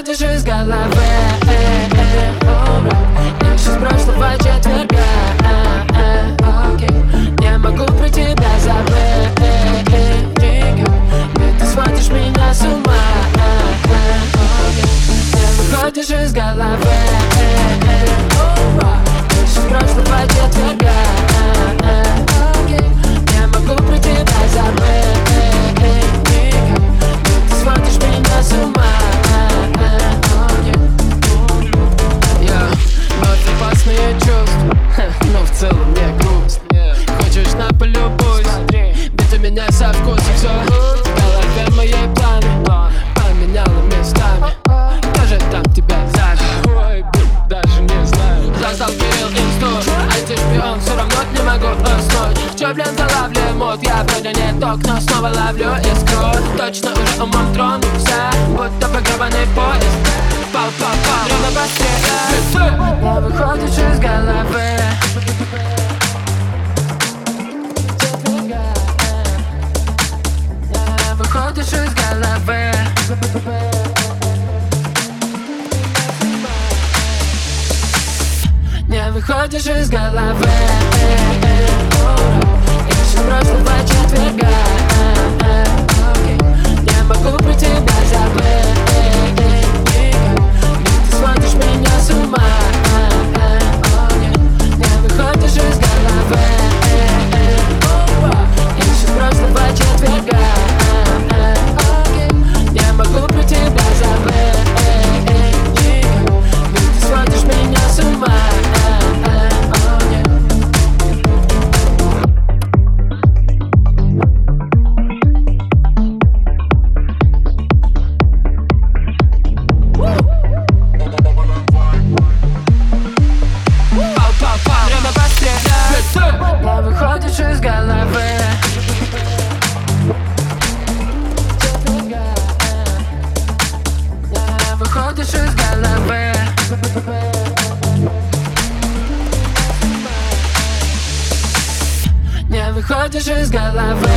выходишь из головы с прошлого четверга Не могу про тебя ты сводишь меня с ума Не выходишь из головы блин, залавливаю мод Я вроде не ток, но снова ловлю искру. Точно уже умом тронулся Будто погребанный поезд. Пау, время быстрее. Не выходишь из головы Не выходишь из головы Не выходишь из головы выходишь из головы